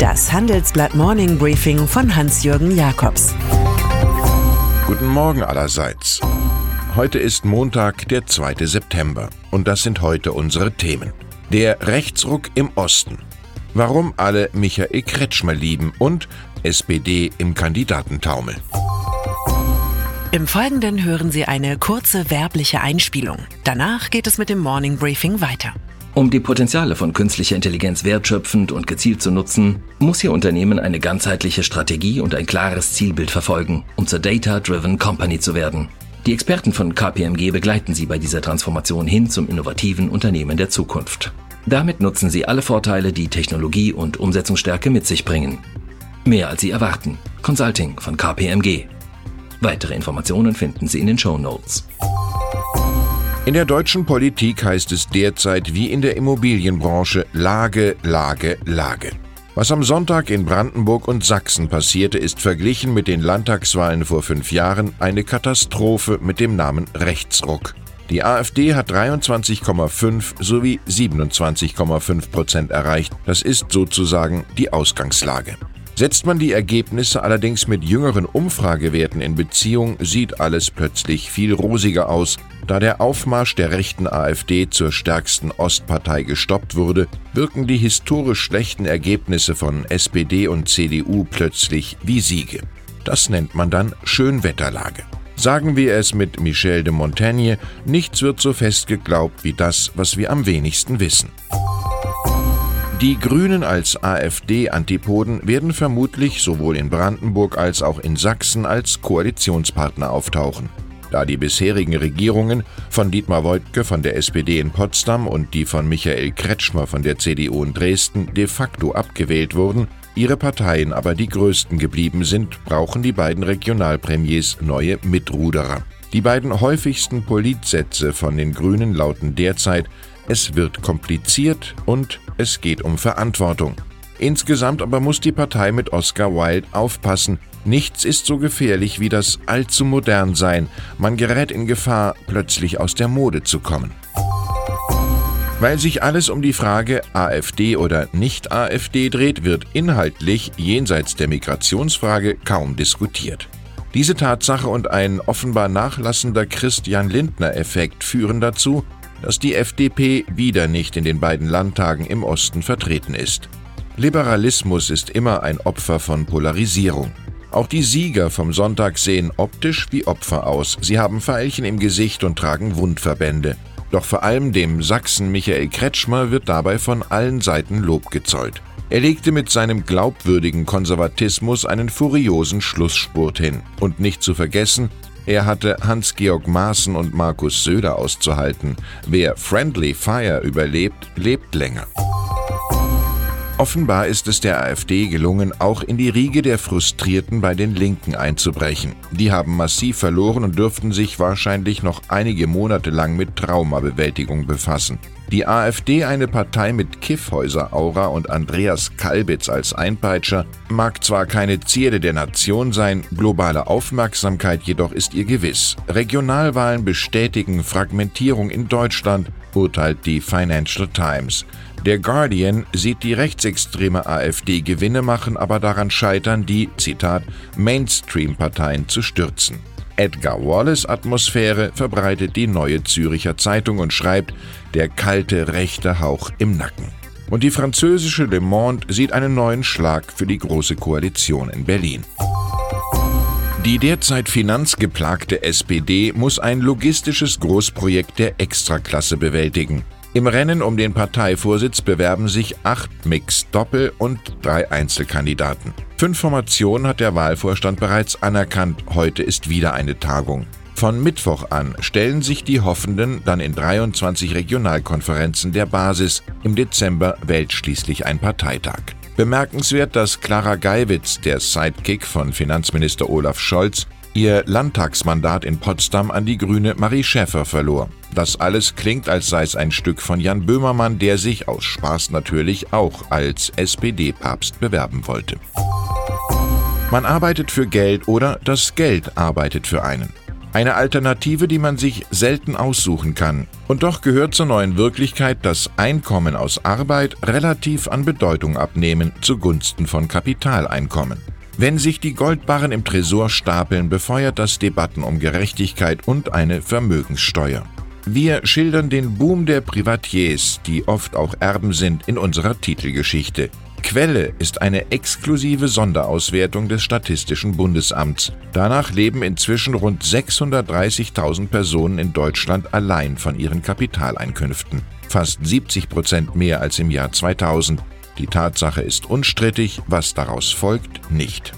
Das Handelsblatt Morning Briefing von Hans-Jürgen Jakobs. Guten Morgen allerseits. Heute ist Montag, der 2. September. Und das sind heute unsere Themen. Der Rechtsruck im Osten. Warum alle Michael Kretschmer lieben und SPD im Kandidatentaumel. Im Folgenden hören Sie eine kurze werbliche Einspielung. Danach geht es mit dem Morning Briefing weiter. Um die Potenziale von künstlicher Intelligenz wertschöpfend und gezielt zu nutzen, muss Ihr Unternehmen eine ganzheitliche Strategie und ein klares Zielbild verfolgen, um zur Data-Driven Company zu werden. Die Experten von KPMG begleiten Sie bei dieser Transformation hin zum innovativen Unternehmen der Zukunft. Damit nutzen Sie alle Vorteile, die Technologie und Umsetzungsstärke mit sich bringen. Mehr als Sie erwarten. Consulting von KPMG. Weitere Informationen finden Sie in den Show Notes. In der deutschen Politik heißt es derzeit wie in der Immobilienbranche Lage, Lage, Lage. Was am Sonntag in Brandenburg und Sachsen passierte, ist verglichen mit den Landtagswahlen vor fünf Jahren eine Katastrophe mit dem Namen Rechtsruck. Die AfD hat 23,5 sowie 27,5 Prozent erreicht. Das ist sozusagen die Ausgangslage. Setzt man die Ergebnisse allerdings mit jüngeren Umfragewerten in Beziehung, sieht alles plötzlich viel rosiger aus. Da der Aufmarsch der rechten AfD zur stärksten Ostpartei gestoppt wurde, wirken die historisch schlechten Ergebnisse von SPD und CDU plötzlich wie Siege. Das nennt man dann Schönwetterlage. Sagen wir es mit Michel de Montaigne, nichts wird so fest geglaubt wie das, was wir am wenigsten wissen. Die Grünen als AfD-Antipoden werden vermutlich sowohl in Brandenburg als auch in Sachsen als Koalitionspartner auftauchen. Da die bisherigen Regierungen von Dietmar Woidke von der SPD in Potsdam und die von Michael Kretschmer von der CDU in Dresden de facto abgewählt wurden, ihre Parteien aber die größten geblieben sind, brauchen die beiden Regionalpremiers neue Mitruderer. Die beiden häufigsten Politsätze von den Grünen lauten derzeit es wird kompliziert und es geht um Verantwortung. Insgesamt aber muss die Partei mit Oscar Wilde aufpassen. Nichts ist so gefährlich wie das allzu modern sein. Man gerät in Gefahr, plötzlich aus der Mode zu kommen. Weil sich alles um die Frage AfD oder nicht AfD dreht, wird inhaltlich jenseits der Migrationsfrage kaum diskutiert. Diese Tatsache und ein offenbar nachlassender Christian Lindner-Effekt führen dazu, dass die FDP wieder nicht in den beiden Landtagen im Osten vertreten ist. Liberalismus ist immer ein Opfer von Polarisierung. Auch die Sieger vom Sonntag sehen optisch wie Opfer aus. Sie haben Veilchen im Gesicht und tragen Wundverbände. Doch vor allem dem Sachsen Michael Kretschmer wird dabei von allen Seiten Lob gezollt. Er legte mit seinem glaubwürdigen Konservatismus einen furiosen Schlussspurt hin. Und nicht zu vergessen, er hatte Hans-Georg Maaßen und Markus Söder auszuhalten. Wer Friendly Fire überlebt, lebt länger. Offenbar ist es der AfD gelungen, auch in die Riege der Frustrierten bei den Linken einzubrechen. Die haben massiv verloren und dürften sich wahrscheinlich noch einige Monate lang mit Traumabewältigung befassen. Die AfD, eine Partei mit Kiffhäuser-Aura und Andreas Kalbitz als Einpeitscher, mag zwar keine Zierde der Nation sein, globale Aufmerksamkeit jedoch ist ihr gewiss. Regionalwahlen bestätigen Fragmentierung in Deutschland, urteilt die Financial Times. Der Guardian sieht die rechtsextreme AfD Gewinne machen, aber daran scheitern, die, Zitat, Mainstream-Parteien zu stürzen. Edgar Wallace Atmosphäre verbreitet die Neue Züricher Zeitung und schreibt Der kalte rechte Hauch im Nacken. Und die französische Le Monde sieht einen neuen Schlag für die Große Koalition in Berlin. Die derzeit finanzgeplagte SPD muss ein logistisches Großprojekt der Extraklasse bewältigen. Im Rennen um den Parteivorsitz bewerben sich acht Mix-Doppel- und drei Einzelkandidaten. Fünf Formationen hat der Wahlvorstand bereits anerkannt. Heute ist wieder eine Tagung. Von Mittwoch an stellen sich die Hoffenden dann in 23 Regionalkonferenzen der Basis. Im Dezember wählt schließlich ein Parteitag. Bemerkenswert, dass Clara Geiwitz, der Sidekick von Finanzminister Olaf Scholz, ihr Landtagsmandat in Potsdam an die Grüne Marie Schäffer verlor. Das alles klingt, als sei es ein Stück von Jan Böhmermann, der sich aus Spaß natürlich auch als SPD-Papst bewerben wollte. Man arbeitet für Geld oder das Geld arbeitet für einen. Eine Alternative, die man sich selten aussuchen kann. Und doch gehört zur neuen Wirklichkeit, dass Einkommen aus Arbeit relativ an Bedeutung abnehmen zugunsten von Kapitaleinkommen. Wenn sich die Goldbarren im Tresor stapeln, befeuert das Debatten um Gerechtigkeit und eine Vermögenssteuer. Wir schildern den Boom der Privatiers, die oft auch Erben sind, in unserer Titelgeschichte. Quelle ist eine exklusive Sonderauswertung des Statistischen Bundesamts. Danach leben inzwischen rund 630.000 Personen in Deutschland allein von ihren Kapitaleinkünften. Fast 70 Prozent mehr als im Jahr 2000. Die Tatsache ist unstrittig, was daraus folgt, nicht.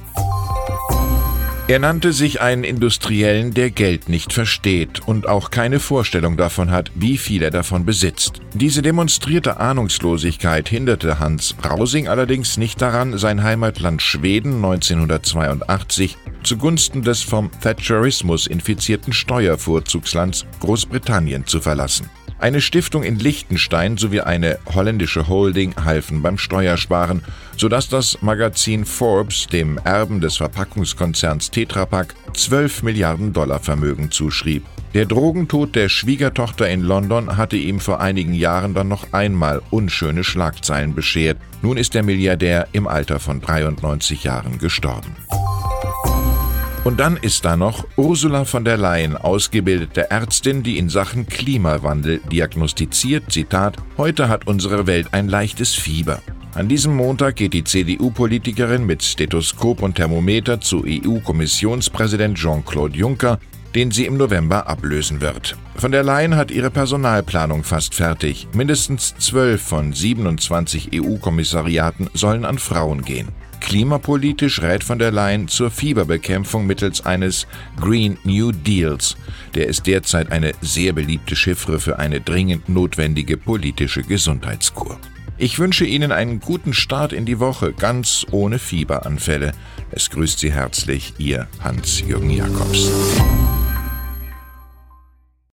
Er nannte sich einen Industriellen, der Geld nicht versteht und auch keine Vorstellung davon hat, wie viel er davon besitzt. Diese demonstrierte Ahnungslosigkeit hinderte Hans Rausing allerdings nicht daran, sein Heimatland Schweden 1982 zugunsten des vom Thatcherismus infizierten Steuervorzugslands Großbritannien zu verlassen. Eine Stiftung in Liechtenstein sowie eine holländische Holding halfen beim Steuersparen, sodass das Magazin Forbes dem Erben des Verpackungskonzerns Tetra Pak 12 Milliarden Dollar Vermögen zuschrieb. Der Drogentod der Schwiegertochter in London hatte ihm vor einigen Jahren dann noch einmal unschöne Schlagzeilen beschert. Nun ist der Milliardär im Alter von 93 Jahren gestorben. Und dann ist da noch Ursula von der Leyen, ausgebildete Ärztin, die in Sachen Klimawandel diagnostiziert, Zitat, heute hat unsere Welt ein leichtes Fieber. An diesem Montag geht die CDU-Politikerin mit Stethoskop und Thermometer zu EU-Kommissionspräsident Jean-Claude Juncker, den sie im November ablösen wird. Von der Leyen hat ihre Personalplanung fast fertig. Mindestens zwölf von 27 EU-Kommissariaten sollen an Frauen gehen. Klimapolitisch rät von der Leyen zur Fieberbekämpfung mittels eines Green New Deals. Der ist derzeit eine sehr beliebte Chiffre für eine dringend notwendige politische Gesundheitskur. Ich wünsche Ihnen einen guten Start in die Woche, ganz ohne Fieberanfälle. Es grüßt Sie herzlich Ihr Hans-Jürgen Jakobs.